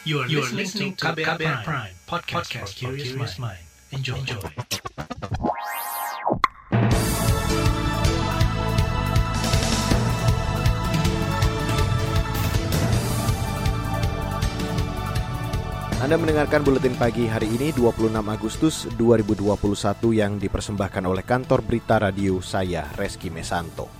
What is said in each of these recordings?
You are, you are listening to KBR, Prime, Prime podcast, podcast for curious mind. Enjoy. Enjoy. Anda mendengarkan buletin pagi hari ini 26 Agustus 2021 yang dipersembahkan oleh kantor berita radio saya Reski Mesanto.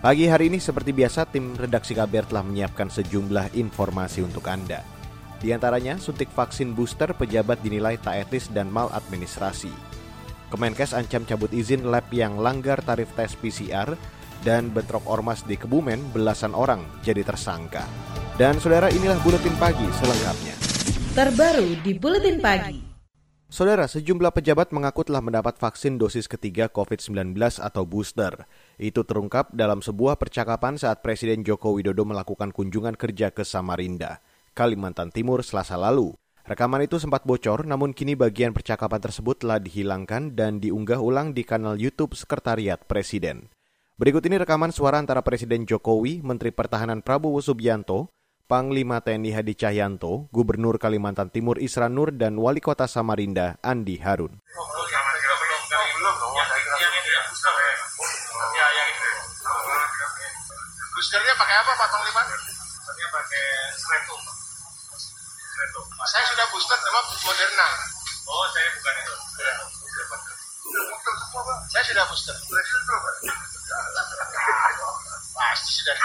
Pagi hari ini seperti biasa tim redaksi KBR telah menyiapkan sejumlah informasi untuk Anda. Di antaranya suntik vaksin booster pejabat dinilai tak etis dan maladministrasi. Kemenkes ancam cabut izin lab yang langgar tarif tes PCR dan bentrok ormas di Kebumen belasan orang jadi tersangka. Dan saudara inilah buletin pagi selengkapnya terbaru di Buletin Pagi. Saudara, sejumlah pejabat mengaku telah mendapat vaksin dosis ketiga COVID-19 atau booster. Itu terungkap dalam sebuah percakapan saat Presiden Joko Widodo melakukan kunjungan kerja ke Samarinda, Kalimantan Timur selasa lalu. Rekaman itu sempat bocor, namun kini bagian percakapan tersebut telah dihilangkan dan diunggah ulang di kanal YouTube Sekretariat Presiden. Berikut ini rekaman suara antara Presiden Jokowi, Menteri Pertahanan Prabowo Subianto, Panglima TNI Hadi Cahyanto, Gubernur Kalimantan Timur Isra Nur, dan Wali Kota Samarinda Andi Harun. Saya sudah booster sama Moderna. Oh, saya bukan itu. Saya sudah booster. Pasti sudah.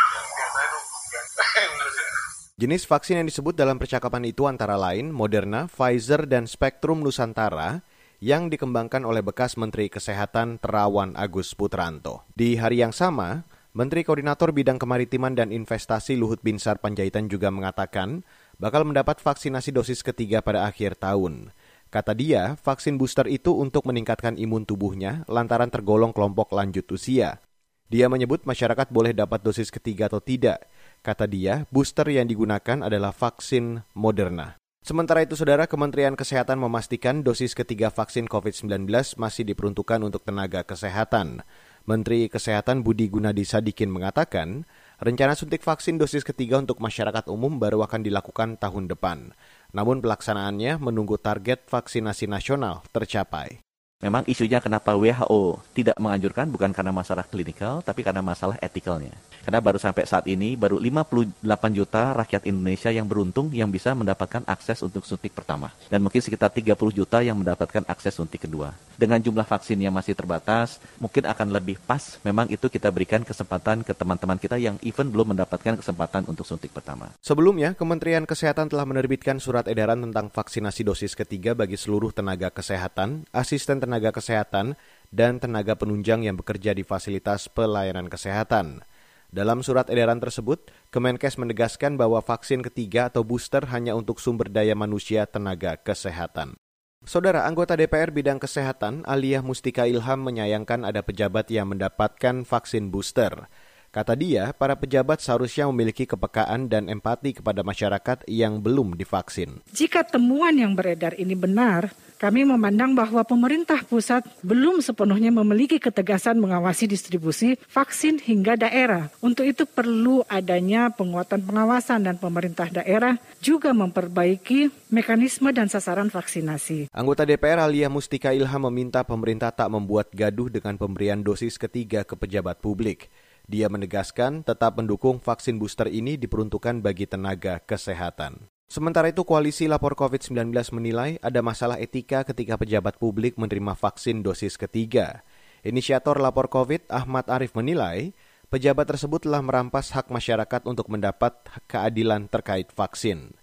Jenis vaksin yang disebut dalam percakapan itu antara lain Moderna, Pfizer, dan Spektrum Nusantara yang dikembangkan oleh bekas Menteri Kesehatan Terawan Agus Putranto. Di hari yang sama, Menteri Koordinator Bidang Kemaritiman dan Investasi Luhut Binsar Panjaitan juga mengatakan bakal mendapat vaksinasi dosis ketiga pada akhir tahun. Kata dia, vaksin booster itu untuk meningkatkan imun tubuhnya lantaran tergolong kelompok lanjut usia. Dia menyebut masyarakat boleh dapat dosis ketiga atau tidak, Kata dia, booster yang digunakan adalah vaksin Moderna. Sementara itu, Saudara, Kementerian Kesehatan memastikan dosis ketiga vaksin COVID-19 masih diperuntukkan untuk tenaga kesehatan. Menteri Kesehatan Budi Gunadi Sadikin mengatakan, rencana suntik vaksin dosis ketiga untuk masyarakat umum baru akan dilakukan tahun depan. Namun pelaksanaannya menunggu target vaksinasi nasional tercapai. Memang isunya kenapa WHO tidak menganjurkan bukan karena masalah klinikal, tapi karena masalah etikalnya. Karena baru sampai saat ini, baru 58 juta rakyat Indonesia yang beruntung yang bisa mendapatkan akses untuk suntik pertama. Dan mungkin sekitar 30 juta yang mendapatkan akses suntik kedua. Dengan jumlah vaksin yang masih terbatas, mungkin akan lebih pas memang itu kita berikan kesempatan ke teman-teman kita yang even belum mendapatkan kesempatan untuk suntik pertama. Sebelumnya, Kementerian Kesehatan telah menerbitkan surat edaran tentang vaksinasi dosis ketiga bagi seluruh tenaga kesehatan, asisten tenaga kesehatan, dan tenaga penunjang yang bekerja di fasilitas pelayanan kesehatan. Dalam surat edaran tersebut, Kemenkes menegaskan bahwa vaksin ketiga atau booster hanya untuk sumber daya manusia tenaga kesehatan. Saudara anggota DPR bidang kesehatan Aliyah Mustika Ilham menyayangkan ada pejabat yang mendapatkan vaksin booster. Kata dia, para pejabat seharusnya memiliki kepekaan dan empati kepada masyarakat yang belum divaksin. Jika temuan yang beredar ini benar, kami memandang bahwa pemerintah pusat belum sepenuhnya memiliki ketegasan mengawasi distribusi vaksin hingga daerah. Untuk itu perlu adanya penguatan pengawasan dan pemerintah daerah juga memperbaiki mekanisme dan sasaran vaksinasi. Anggota DPR Alia Mustika Ilham meminta pemerintah tak membuat gaduh dengan pemberian dosis ketiga ke pejabat publik. Dia menegaskan tetap mendukung vaksin booster ini diperuntukkan bagi tenaga kesehatan. Sementara itu, Koalisi Lapor COVID-19 menilai ada masalah etika ketika pejabat publik menerima vaksin dosis ketiga. Inisiator Lapor COVID, Ahmad Arif menilai, pejabat tersebut telah merampas hak masyarakat untuk mendapat keadilan terkait vaksin.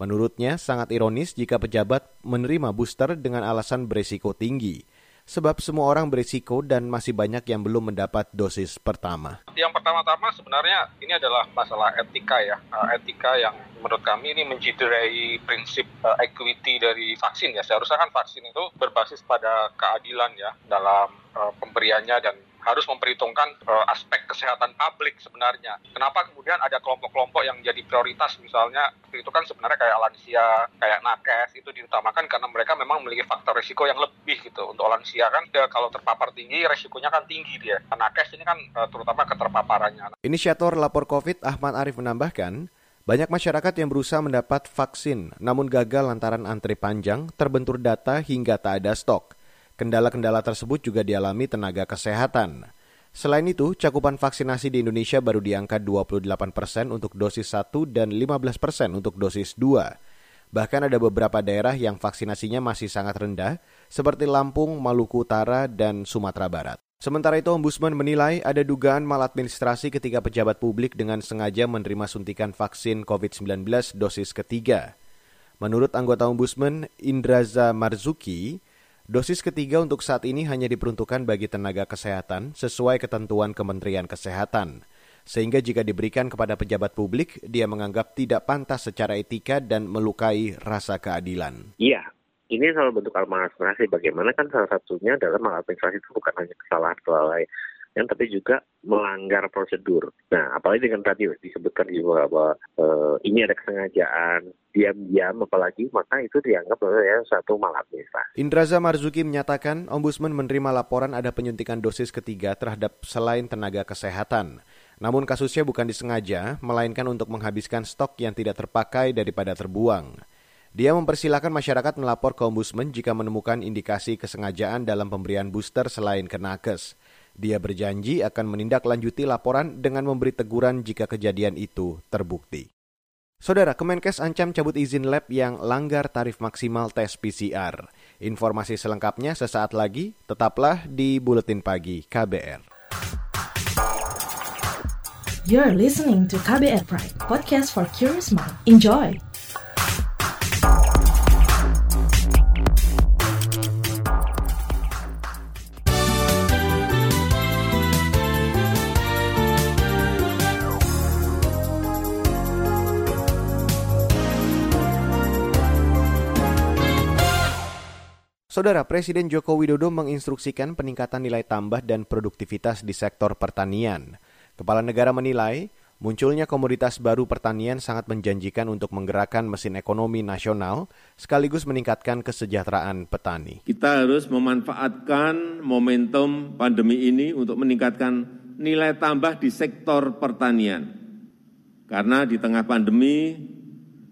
Menurutnya, sangat ironis jika pejabat menerima booster dengan alasan beresiko tinggi sebab semua orang berisiko dan masih banyak yang belum mendapat dosis pertama. Yang pertama-tama sebenarnya ini adalah masalah etika ya, eh, etika yang menurut kami ini menciderai prinsip uh, equity dari vaksin ya. Seharusnya kan vaksin itu berbasis pada keadilan ya dalam uh, pemberiannya dan harus memperhitungkan uh, aspek kesehatan publik sebenarnya. Kenapa kemudian ada kelompok-kelompok yang jadi prioritas misalnya itu kan sebenarnya kayak lansia, kayak nakes itu diutamakan karena mereka memang memiliki faktor risiko yang lebih gitu. Untuk lansia kan dia kalau terpapar tinggi resikonya kan tinggi dia. Nakes ini kan uh, terutama keterpaparannya. Inisiator lapor COVID Ahmad Arif menambahkan, Banyak masyarakat yang berusaha mendapat vaksin, namun gagal lantaran antri panjang, terbentur data hingga tak ada stok. Kendala-kendala tersebut juga dialami tenaga kesehatan. Selain itu, cakupan vaksinasi di Indonesia baru di angka 28 persen untuk dosis 1 dan 15 persen untuk dosis 2. Bahkan ada beberapa daerah yang vaksinasinya masih sangat rendah, seperti Lampung, Maluku Utara, dan Sumatera Barat. Sementara itu, Ombudsman menilai ada dugaan maladministrasi ketika pejabat publik dengan sengaja menerima suntikan vaksin COVID-19 dosis ketiga. Menurut anggota Ombudsman Indraza Marzuki, Dosis ketiga untuk saat ini hanya diperuntukkan bagi tenaga kesehatan sesuai ketentuan Kementerian Kesehatan. Sehingga jika diberikan kepada pejabat publik, dia menganggap tidak pantas secara etika dan melukai rasa keadilan. Iya, ini selalu bentuk maladministrasi. Bagaimana kan salah satunya adalah maladministrasi itu bukan hanya kesalahan kelalaian yang tapi juga melanggar prosedur. Nah, apalagi dengan tadi disebutkan juga bahwa e, ini ada kesengajaan, diam-diam apalagi, maka itu dianggap ya satu maladministrasi. Indraza Marzuki menyatakan Ombudsman menerima laporan ada penyuntikan dosis ketiga terhadap selain tenaga kesehatan. Namun kasusnya bukan disengaja, melainkan untuk menghabiskan stok yang tidak terpakai daripada terbuang. Dia mempersilahkan masyarakat melapor ke Ombudsman jika menemukan indikasi kesengajaan dalam pemberian booster selain ke nakes. Dia berjanji akan menindaklanjuti laporan dengan memberi teguran jika kejadian itu terbukti. Saudara, Kemenkes ancam cabut izin lab yang langgar tarif maksimal tes PCR. Informasi selengkapnya sesaat lagi, tetaplah di Buletin Pagi KBR. You're listening to KBR Pride, podcast for curious mind. Enjoy! Saudara Presiden Joko Widodo menginstruksikan peningkatan nilai tambah dan produktivitas di sektor pertanian. Kepala negara menilai munculnya komoditas baru pertanian sangat menjanjikan untuk menggerakkan mesin ekonomi nasional sekaligus meningkatkan kesejahteraan petani. Kita harus memanfaatkan momentum pandemi ini untuk meningkatkan nilai tambah di sektor pertanian. Karena di tengah pandemi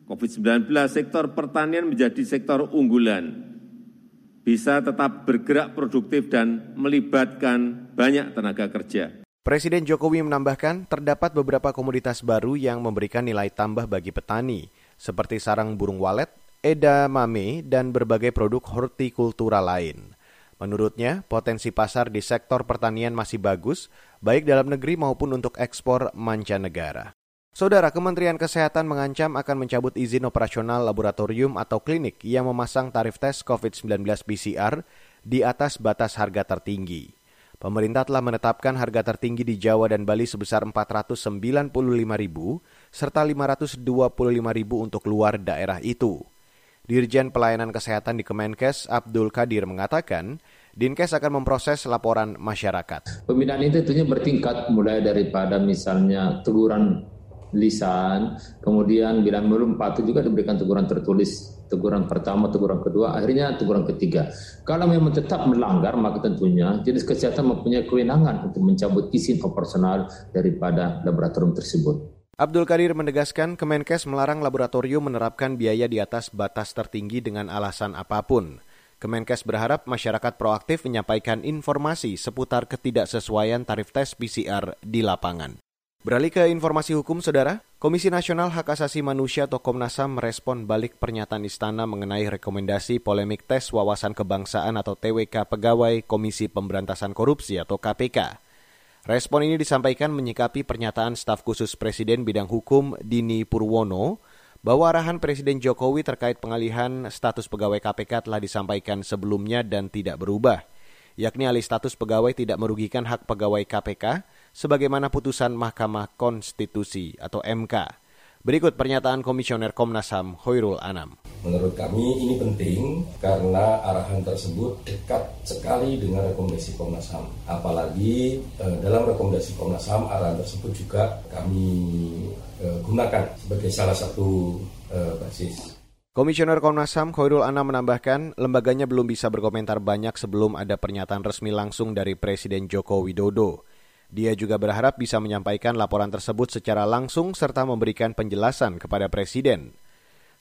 COVID-19 sektor pertanian menjadi sektor unggulan bisa tetap bergerak produktif dan melibatkan banyak tenaga kerja. Presiden Jokowi menambahkan terdapat beberapa komoditas baru yang memberikan nilai tambah bagi petani, seperti sarang burung walet, edamame, dan berbagai produk hortikultura lain. Menurutnya, potensi pasar di sektor pertanian masih bagus, baik dalam negeri maupun untuk ekspor mancanegara. Saudara Kementerian Kesehatan mengancam akan mencabut izin operasional laboratorium atau klinik yang memasang tarif tes COVID-19 PCR di atas batas harga tertinggi. Pemerintah telah menetapkan harga tertinggi di Jawa dan Bali sebesar Rp495.000 serta Rp525.000 untuk luar daerah itu. Dirjen Pelayanan Kesehatan di Kemenkes Abdul Kadir mengatakan, Dinkes akan memproses laporan masyarakat. Pembinaan itu tentunya bertingkat mulai daripada misalnya teguran lisan, kemudian bila belum patuh juga diberikan teguran tertulis, teguran pertama, teguran kedua, akhirnya teguran ketiga. Kalau memang tetap melanggar, maka tentunya jenis kesehatan mempunyai kewenangan untuk mencabut izin operasional daripada laboratorium tersebut. Abdul Kadir menegaskan Kemenkes melarang laboratorium menerapkan biaya di atas batas tertinggi dengan alasan apa pun. Kemenkes berharap masyarakat proaktif menyampaikan informasi seputar ketidaksesuaian tarif tes PCR di lapangan. Beralih ke informasi hukum, Saudara. Komisi Nasional Hak Asasi Manusia atau Komnas HAM merespon balik pernyataan Istana mengenai rekomendasi polemik tes wawasan kebangsaan atau TWK pegawai Komisi Pemberantasan Korupsi atau KPK. Respon ini disampaikan menyikapi pernyataan staf khusus Presiden bidang hukum Dini Purwono bahwa arahan Presiden Jokowi terkait pengalihan status pegawai KPK telah disampaikan sebelumnya dan tidak berubah, yakni alih status pegawai tidak merugikan hak pegawai KPK, sebagaimana putusan Mahkamah Konstitusi atau MK. Berikut pernyataan Komisioner Komnas HAM Hoirul Anam. Menurut kami ini penting karena arahan tersebut dekat sekali dengan rekomendasi Komnas HAM. Apalagi eh, dalam rekomendasi Komnas HAM arahan tersebut juga kami eh, gunakan sebagai salah satu eh, basis. Komisioner Komnas HAM Khairul Anam menambahkan, lembaganya belum bisa berkomentar banyak sebelum ada pernyataan resmi langsung dari Presiden Joko Widodo. Dia juga berharap bisa menyampaikan laporan tersebut secara langsung serta memberikan penjelasan kepada Presiden.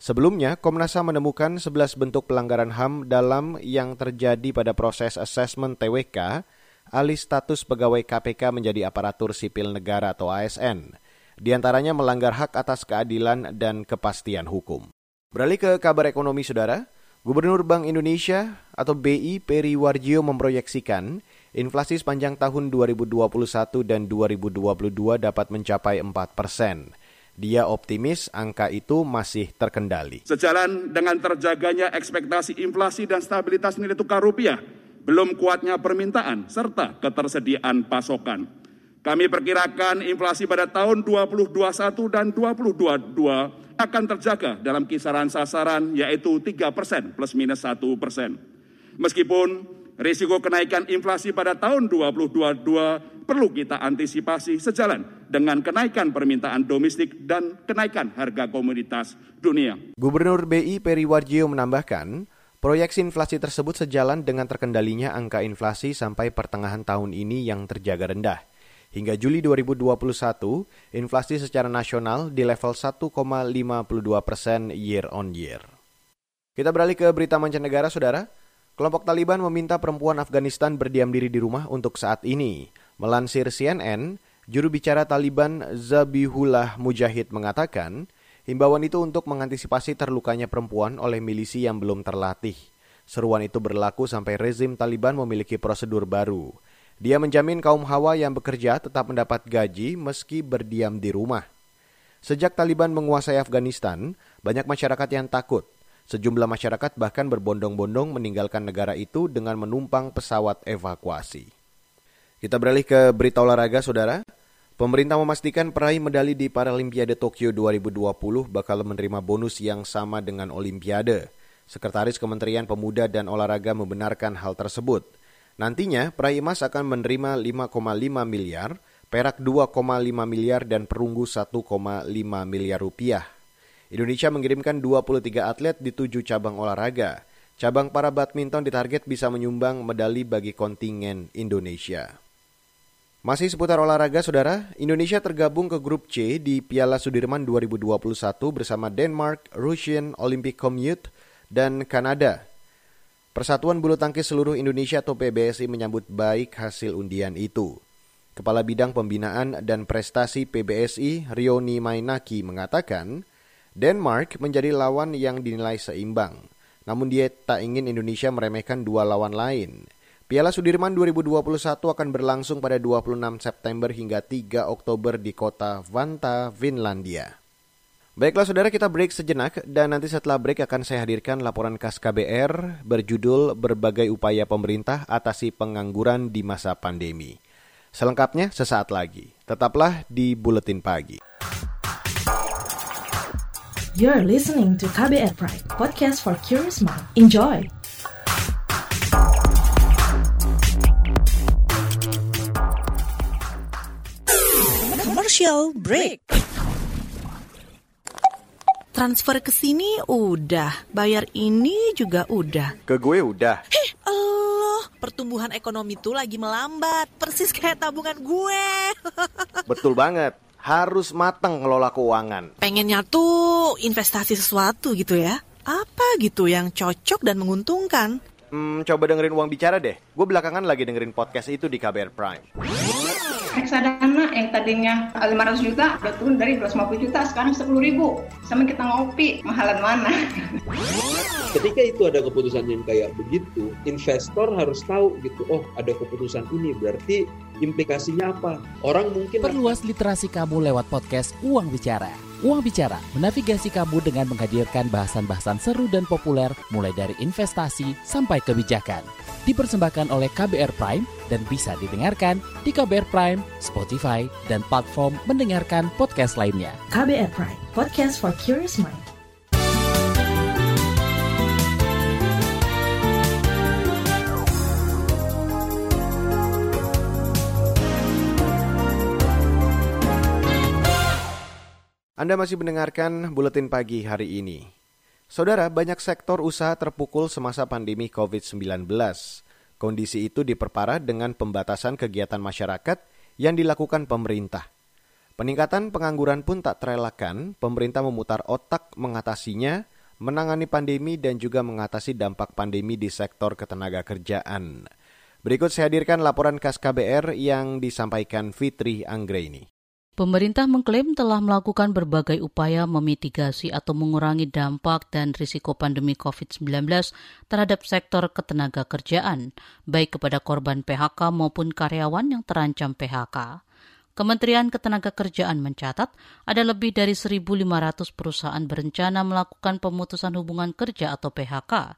Sebelumnya, Komnas HAM menemukan 11 bentuk pelanggaran HAM dalam yang terjadi pada proses asesmen TWK alih status pegawai KPK menjadi aparatur sipil negara atau ASN. Di antaranya melanggar hak atas keadilan dan kepastian hukum. Beralih ke kabar ekonomi, Saudara. Gubernur Bank Indonesia atau BI Peri Warjio memproyeksikan inflasi sepanjang tahun 2021 dan 2022 dapat mencapai 4 persen. Dia optimis angka itu masih terkendali. Sejalan dengan terjaganya ekspektasi inflasi dan stabilitas nilai tukar rupiah, belum kuatnya permintaan serta ketersediaan pasokan. Kami perkirakan inflasi pada tahun 2021 dan 2022 akan terjaga dalam kisaran sasaran yaitu 3 persen plus minus 1 persen. Meskipun risiko kenaikan inflasi pada tahun 2022 perlu kita antisipasi sejalan dengan kenaikan permintaan domestik dan kenaikan harga komoditas dunia. Gubernur BI Peri Warjio menambahkan, proyeksi inflasi tersebut sejalan dengan terkendalinya angka inflasi sampai pertengahan tahun ini yang terjaga rendah. Hingga Juli 2021, inflasi secara nasional di level 1,52 persen year on year. Kita beralih ke berita mancanegara, saudara. Kelompok Taliban meminta perempuan Afghanistan berdiam diri di rumah untuk saat ini. Melansir CNN, juru bicara Taliban Zabihullah Mujahid mengatakan, himbauan itu untuk mengantisipasi terlukanya perempuan oleh milisi yang belum terlatih. Seruan itu berlaku sampai rezim Taliban memiliki prosedur baru. Dia menjamin kaum Hawa yang bekerja tetap mendapat gaji meski berdiam di rumah. Sejak Taliban menguasai Afghanistan, banyak masyarakat yang takut. Sejumlah masyarakat bahkan berbondong-bondong meninggalkan negara itu dengan menumpang pesawat evakuasi. Kita beralih ke berita olahraga, saudara. Pemerintah memastikan peraih medali di Paralimpiade Tokyo 2020 bakal menerima bonus yang sama dengan Olimpiade. Sekretaris Kementerian Pemuda dan Olahraga membenarkan hal tersebut. Nantinya, peraih emas akan menerima 5,5 miliar, perak 2,5 miliar, dan perunggu 1,5 miliar rupiah. Indonesia mengirimkan 23 atlet di tujuh cabang olahraga. Cabang para badminton ditarget bisa menyumbang medali bagi kontingen Indonesia. Masih seputar olahraga, saudara, Indonesia tergabung ke grup C di Piala Sudirman 2021 bersama Denmark, Russian Olympic Committee, dan Kanada. Persatuan Bulu Tangkis Seluruh Indonesia atau PBSI menyambut baik hasil undian itu. Kepala Bidang Pembinaan dan Prestasi PBSI, Rioni Mainaki, mengatakan, Denmark menjadi lawan yang dinilai seimbang. Namun dia tak ingin Indonesia meremehkan dua lawan lain. Piala Sudirman 2021 akan berlangsung pada 26 September hingga 3 Oktober di kota Vanta, Finlandia. Baiklah saudara kita break sejenak dan nanti setelah break akan saya hadirkan laporan khas KBR berjudul Berbagai Upaya Pemerintah Atasi Pengangguran di Masa Pandemi. Selengkapnya sesaat lagi. Tetaplah di Buletin Pagi. You're listening to KBR Pride, podcast for curious mind. Enjoy! Commercial break transfer ke sini udah, bayar ini juga udah. Ke gue udah. Heh, Allah, pertumbuhan ekonomi tuh lagi melambat, persis kayak tabungan gue. Betul banget, harus matang ngelola keuangan. Pengennya tuh investasi sesuatu gitu ya. Apa gitu yang cocok dan menguntungkan? Hmm, coba dengerin uang bicara deh. Gue belakangan lagi dengerin podcast itu di KBR Prime reksadana yang tadinya 500 juta udah turun dari 250 juta sekarang 10 ribu sama kita ngopi mahalan mana ketika itu ada keputusan yang kayak begitu investor harus tahu gitu oh ada keputusan ini berarti implikasinya apa orang mungkin perluas literasi kamu lewat podcast Uang Bicara Uang Bicara menavigasi kamu dengan menghadirkan bahasan-bahasan seru dan populer mulai dari investasi sampai kebijakan. Dipersembahkan oleh KBR Prime dan bisa didengarkan di KBR Prime, Spotify, dan platform mendengarkan podcast lainnya. KBR Prime, podcast for curious mind. Anda masih mendengarkan buletin pagi hari ini. Saudara, banyak sektor usaha terpukul semasa pandemi COVID-19. Kondisi itu diperparah dengan pembatasan kegiatan masyarakat yang dilakukan pemerintah. Peningkatan pengangguran pun tak terelakkan, pemerintah memutar otak mengatasinya, menangani pandemi dan juga mengatasi dampak pandemi di sektor ketenaga kerjaan. Berikut saya hadirkan laporan khas KBR yang disampaikan Fitri Anggreni. Pemerintah mengklaim telah melakukan berbagai upaya memitigasi atau mengurangi dampak dan risiko pandemi COVID-19 terhadap sektor ketenaga kerjaan, baik kepada korban PHK maupun karyawan yang terancam PHK. Kementerian Ketenagakerjaan mencatat ada lebih dari 1.500 perusahaan berencana melakukan pemutusan hubungan kerja atau PHK.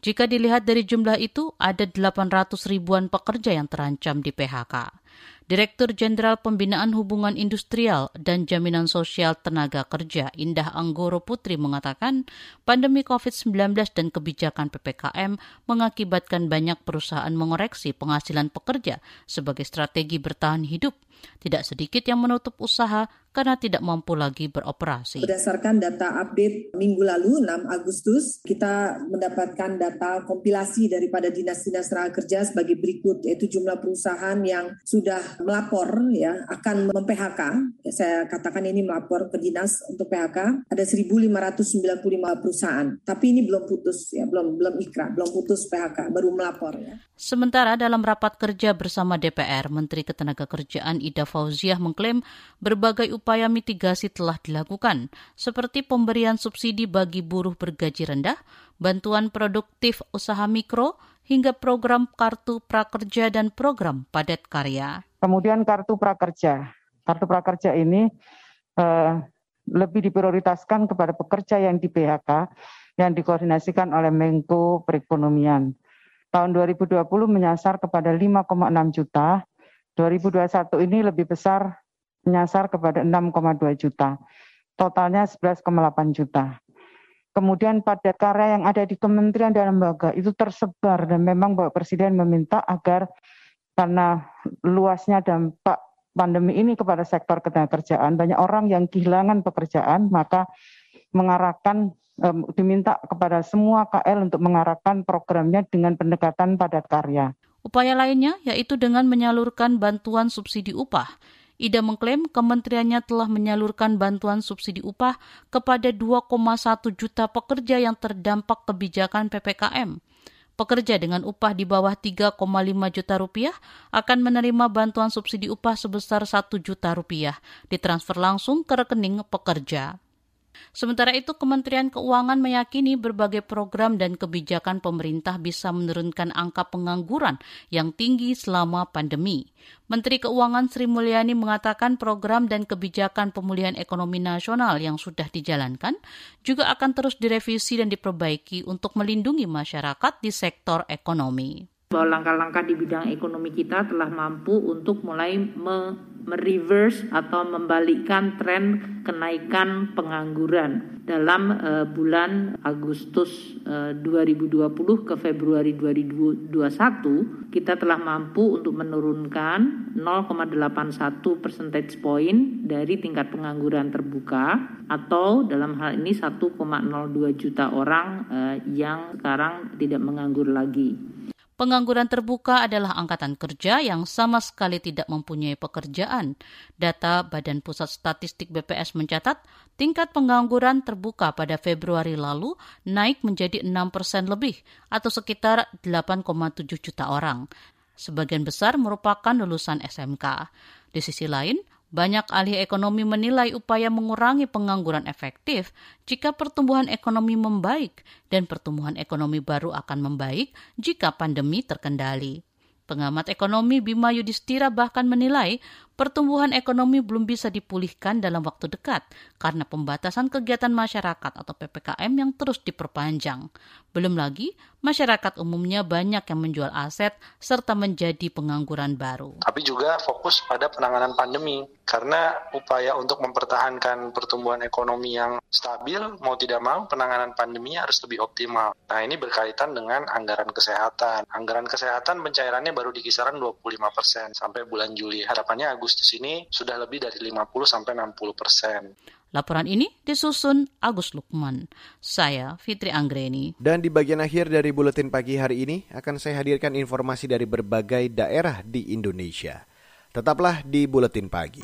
Jika dilihat dari jumlah itu, ada 800 ribuan pekerja yang terancam di PHK. Direktur Jenderal Pembinaan Hubungan Industrial dan Jaminan Sosial Tenaga Kerja Indah Anggoro Putri mengatakan pandemi COVID-19 dan kebijakan PPKM mengakibatkan banyak perusahaan mengoreksi penghasilan pekerja sebagai strategi bertahan hidup. Tidak sedikit yang menutup usaha karena tidak mampu lagi beroperasi. Berdasarkan data update minggu lalu 6 Agustus, kita mendapatkan data kompilasi daripada dinas-dinas tenaga kerja sebagai berikut yaitu jumlah perusahaan yang sudah melapor ya akan mem-PHK. Ya, saya katakan ini melapor ke dinas untuk PHK ada 1595 perusahaan. Tapi ini belum putus ya, belum belum ikrar, belum putus PHK, baru melapor ya. Sementara dalam rapat kerja bersama DPR, Menteri Ketenagakerjaan Ida Fauziah mengklaim berbagai upaya upaya mitigasi telah dilakukan, seperti pemberian subsidi bagi buruh bergaji rendah, bantuan produktif usaha mikro, hingga program kartu prakerja dan program padat karya. Kemudian kartu prakerja. Kartu prakerja ini eh, lebih diprioritaskan kepada pekerja yang di PHK yang dikoordinasikan oleh Menko Perekonomian. Tahun 2020 menyasar kepada 5,6 juta, 2021 ini lebih besar menyasar kepada 6,2 juta. Totalnya 11,8 juta. Kemudian padat karya yang ada di kementerian dan lembaga itu tersebar dan memang Bapak Presiden meminta agar karena luasnya dampak pandemi ini kepada sektor ketenagakerjaan banyak orang yang kehilangan pekerjaan maka mengarahkan diminta kepada semua KL untuk mengarahkan programnya dengan pendekatan padat karya. Upaya lainnya yaitu dengan menyalurkan bantuan subsidi upah Ida mengklaim kementeriannya telah menyalurkan bantuan subsidi upah kepada 2,1 juta pekerja yang terdampak kebijakan PPKM. Pekerja dengan upah di bawah 3,5 juta rupiah akan menerima bantuan subsidi upah sebesar 1 juta rupiah ditransfer langsung ke rekening pekerja. Sementara itu, Kementerian Keuangan meyakini berbagai program dan kebijakan pemerintah bisa menurunkan angka pengangguran yang tinggi selama pandemi. Menteri Keuangan Sri Mulyani mengatakan program dan kebijakan pemulihan ekonomi nasional yang sudah dijalankan juga akan terus direvisi dan diperbaiki untuk melindungi masyarakat di sektor ekonomi bahwa langkah-langkah di bidang ekonomi kita telah mampu untuk mulai me mereverse atau membalikkan tren kenaikan pengangguran dalam uh, bulan Agustus uh, 2020 ke Februari 2021 kita telah mampu untuk menurunkan 0,81 percentage point dari tingkat pengangguran terbuka atau dalam hal ini 1,02 juta orang uh, yang sekarang tidak menganggur lagi. Pengangguran terbuka adalah angkatan kerja yang sama sekali tidak mempunyai pekerjaan. Data Badan Pusat Statistik BPS mencatat tingkat pengangguran terbuka pada Februari lalu naik menjadi 6 persen lebih atau sekitar 8,7 juta orang. Sebagian besar merupakan lulusan SMK. Di sisi lain, banyak ahli ekonomi menilai upaya mengurangi pengangguran efektif jika pertumbuhan ekonomi membaik dan pertumbuhan ekonomi baru akan membaik jika pandemi terkendali. Pengamat ekonomi Bima Yudhistira bahkan menilai pertumbuhan ekonomi belum bisa dipulihkan dalam waktu dekat karena pembatasan kegiatan masyarakat atau PPKM yang terus diperpanjang. Belum lagi, masyarakat umumnya banyak yang menjual aset serta menjadi pengangguran baru. Tapi juga fokus pada penanganan pandemi karena upaya untuk mempertahankan pertumbuhan ekonomi yang stabil mau tidak mau penanganan pandeminya harus lebih optimal. Nah, ini berkaitan dengan anggaran kesehatan. Anggaran kesehatan pencairannya baru di kisaran 25% sampai bulan Juli. Harapannya Agustus ini sudah lebih dari 50 sampai 60 persen. Laporan ini disusun Agus Lukman. Saya Fitri Anggreni. Dan di bagian akhir dari buletin pagi hari ini akan saya hadirkan informasi dari berbagai daerah di Indonesia. Tetaplah di Buletin Pagi.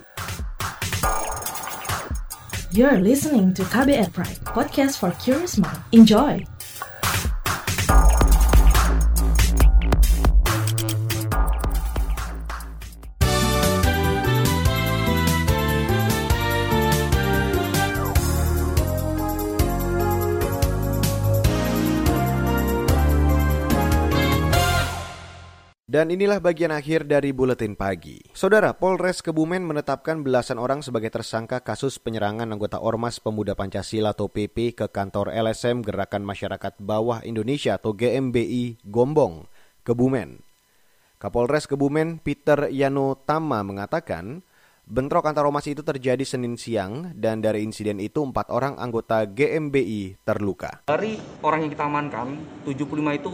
You're listening to KBR Pride, podcast for curious mind. Enjoy! Dan inilah bagian akhir dari buletin pagi. Saudara, Polres Kebumen menetapkan belasan orang sebagai tersangka kasus penyerangan anggota Ormas Pemuda Pancasila atau PP ke kantor LSM Gerakan Masyarakat Bawah Indonesia atau GMBI Gombong, Kebumen. Kapolres Kebumen Peter Yano Tama mengatakan, bentrok antar ormas itu terjadi Senin siang dan dari insiden itu empat orang anggota GMBI terluka. Dari orang yang kita amankan, 75 itu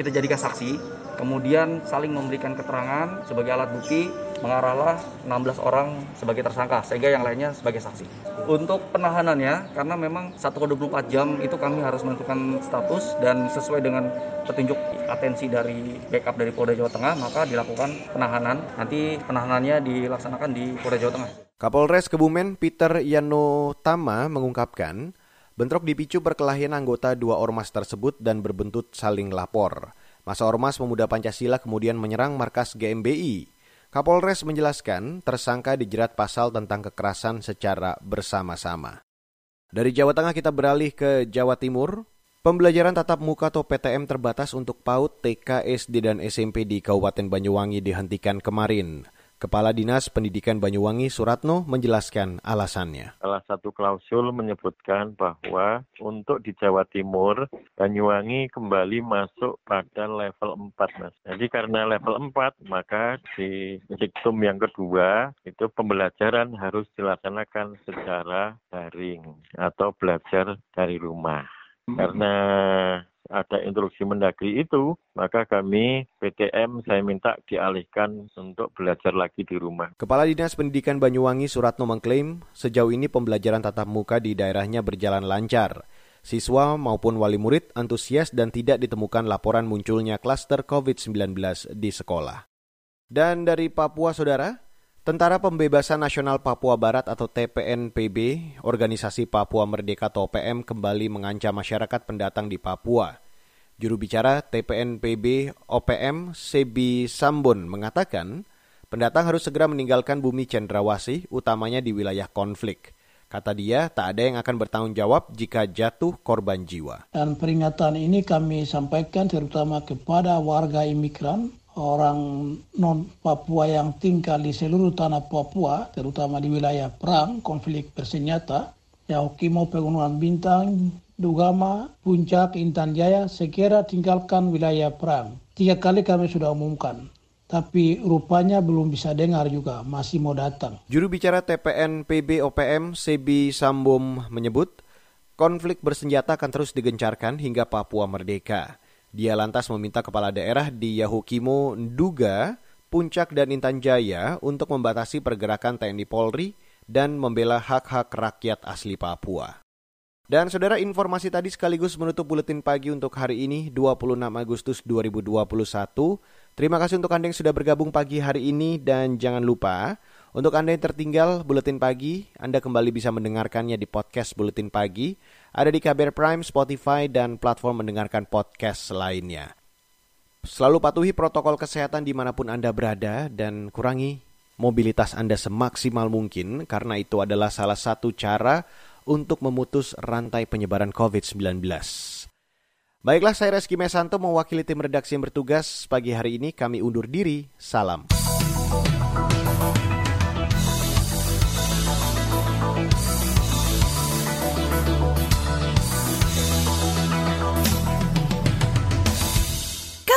kita jadikan saksi, kemudian saling memberikan keterangan sebagai alat bukti mengarahlah 16 orang sebagai tersangka sehingga yang lainnya sebagai saksi. Untuk penahanannya karena memang 1,24 jam itu kami harus menentukan status dan sesuai dengan petunjuk atensi dari backup dari Polda Jawa Tengah maka dilakukan penahanan. Nanti penahanannya dilaksanakan di Polda Jawa Tengah. Kapolres Kebumen Peter Yano Tama mengungkapkan bentrok dipicu perkelahian anggota dua ormas tersebut dan berbentuk saling lapor. Masa Ormas Pemuda Pancasila kemudian menyerang markas GMBI. Kapolres menjelaskan tersangka dijerat pasal tentang kekerasan secara bersama-sama. Dari Jawa Tengah kita beralih ke Jawa Timur. Pembelajaran tatap muka atau PTM terbatas untuk PAUD, TK, SD, dan SMP di Kabupaten Banyuwangi dihentikan kemarin. Kepala Dinas Pendidikan Banyuwangi Suratno menjelaskan alasannya. Salah satu klausul menyebutkan bahwa untuk di Jawa Timur, Banyuwangi kembali masuk pada level 4, Mas. Jadi karena level 4, maka di diktum yang kedua, itu pembelajaran harus dilaksanakan secara daring atau belajar dari rumah. Karena ada instruksi mendagri itu, maka kami PTM saya minta dialihkan untuk belajar lagi di rumah. Kepala Dinas Pendidikan Banyuwangi Suratno mengklaim sejauh ini pembelajaran tatap muka di daerahnya berjalan lancar. Siswa maupun wali murid antusias dan tidak ditemukan laporan munculnya klaster COVID-19 di sekolah. Dan dari Papua, Saudara, Tentara Pembebasan Nasional Papua Barat atau TPNPB, Organisasi Papua Merdeka atau OPM kembali mengancam masyarakat pendatang di Papua. Juru bicara TPNPB OPM Sebi Sambon mengatakan, pendatang harus segera meninggalkan bumi cendrawasih, utamanya di wilayah konflik. Kata dia, tak ada yang akan bertanggung jawab jika jatuh korban jiwa. Dan peringatan ini kami sampaikan terutama kepada warga imigran orang non Papua yang tinggal di seluruh tanah Papua, terutama di wilayah perang, konflik bersenjata, ya Okimo, Pegunungan Bintang, Dugama, Puncak, Intan Jaya, sekira tinggalkan wilayah perang. Tiga kali kami sudah umumkan, tapi rupanya belum bisa dengar juga, masih mau datang. Juru bicara TPN PB OPM, Sebi Sambom menyebut, konflik bersenjata akan terus digencarkan hingga Papua merdeka. Dia lantas meminta kepala daerah di Yahukimo, Nduga, Puncak dan Intan Jaya untuk membatasi pergerakan TNI Polri dan membela hak-hak rakyat asli Papua. Dan saudara informasi tadi sekaligus menutup buletin pagi untuk hari ini 26 Agustus 2021. Terima kasih untuk Anda yang sudah bergabung pagi hari ini dan jangan lupa untuk Anda yang tertinggal buletin pagi, Anda kembali bisa mendengarkannya di podcast buletin pagi ada di KBR Prime, Spotify, dan platform mendengarkan podcast lainnya. Selalu patuhi protokol kesehatan di mana pun Anda berada dan kurangi mobilitas Anda semaksimal mungkin karena itu adalah salah satu cara untuk memutus rantai penyebaran COVID-19. Baiklah, saya Reski Mesanto mewakili tim redaksi yang bertugas. Pagi hari ini kami undur diri. Salam.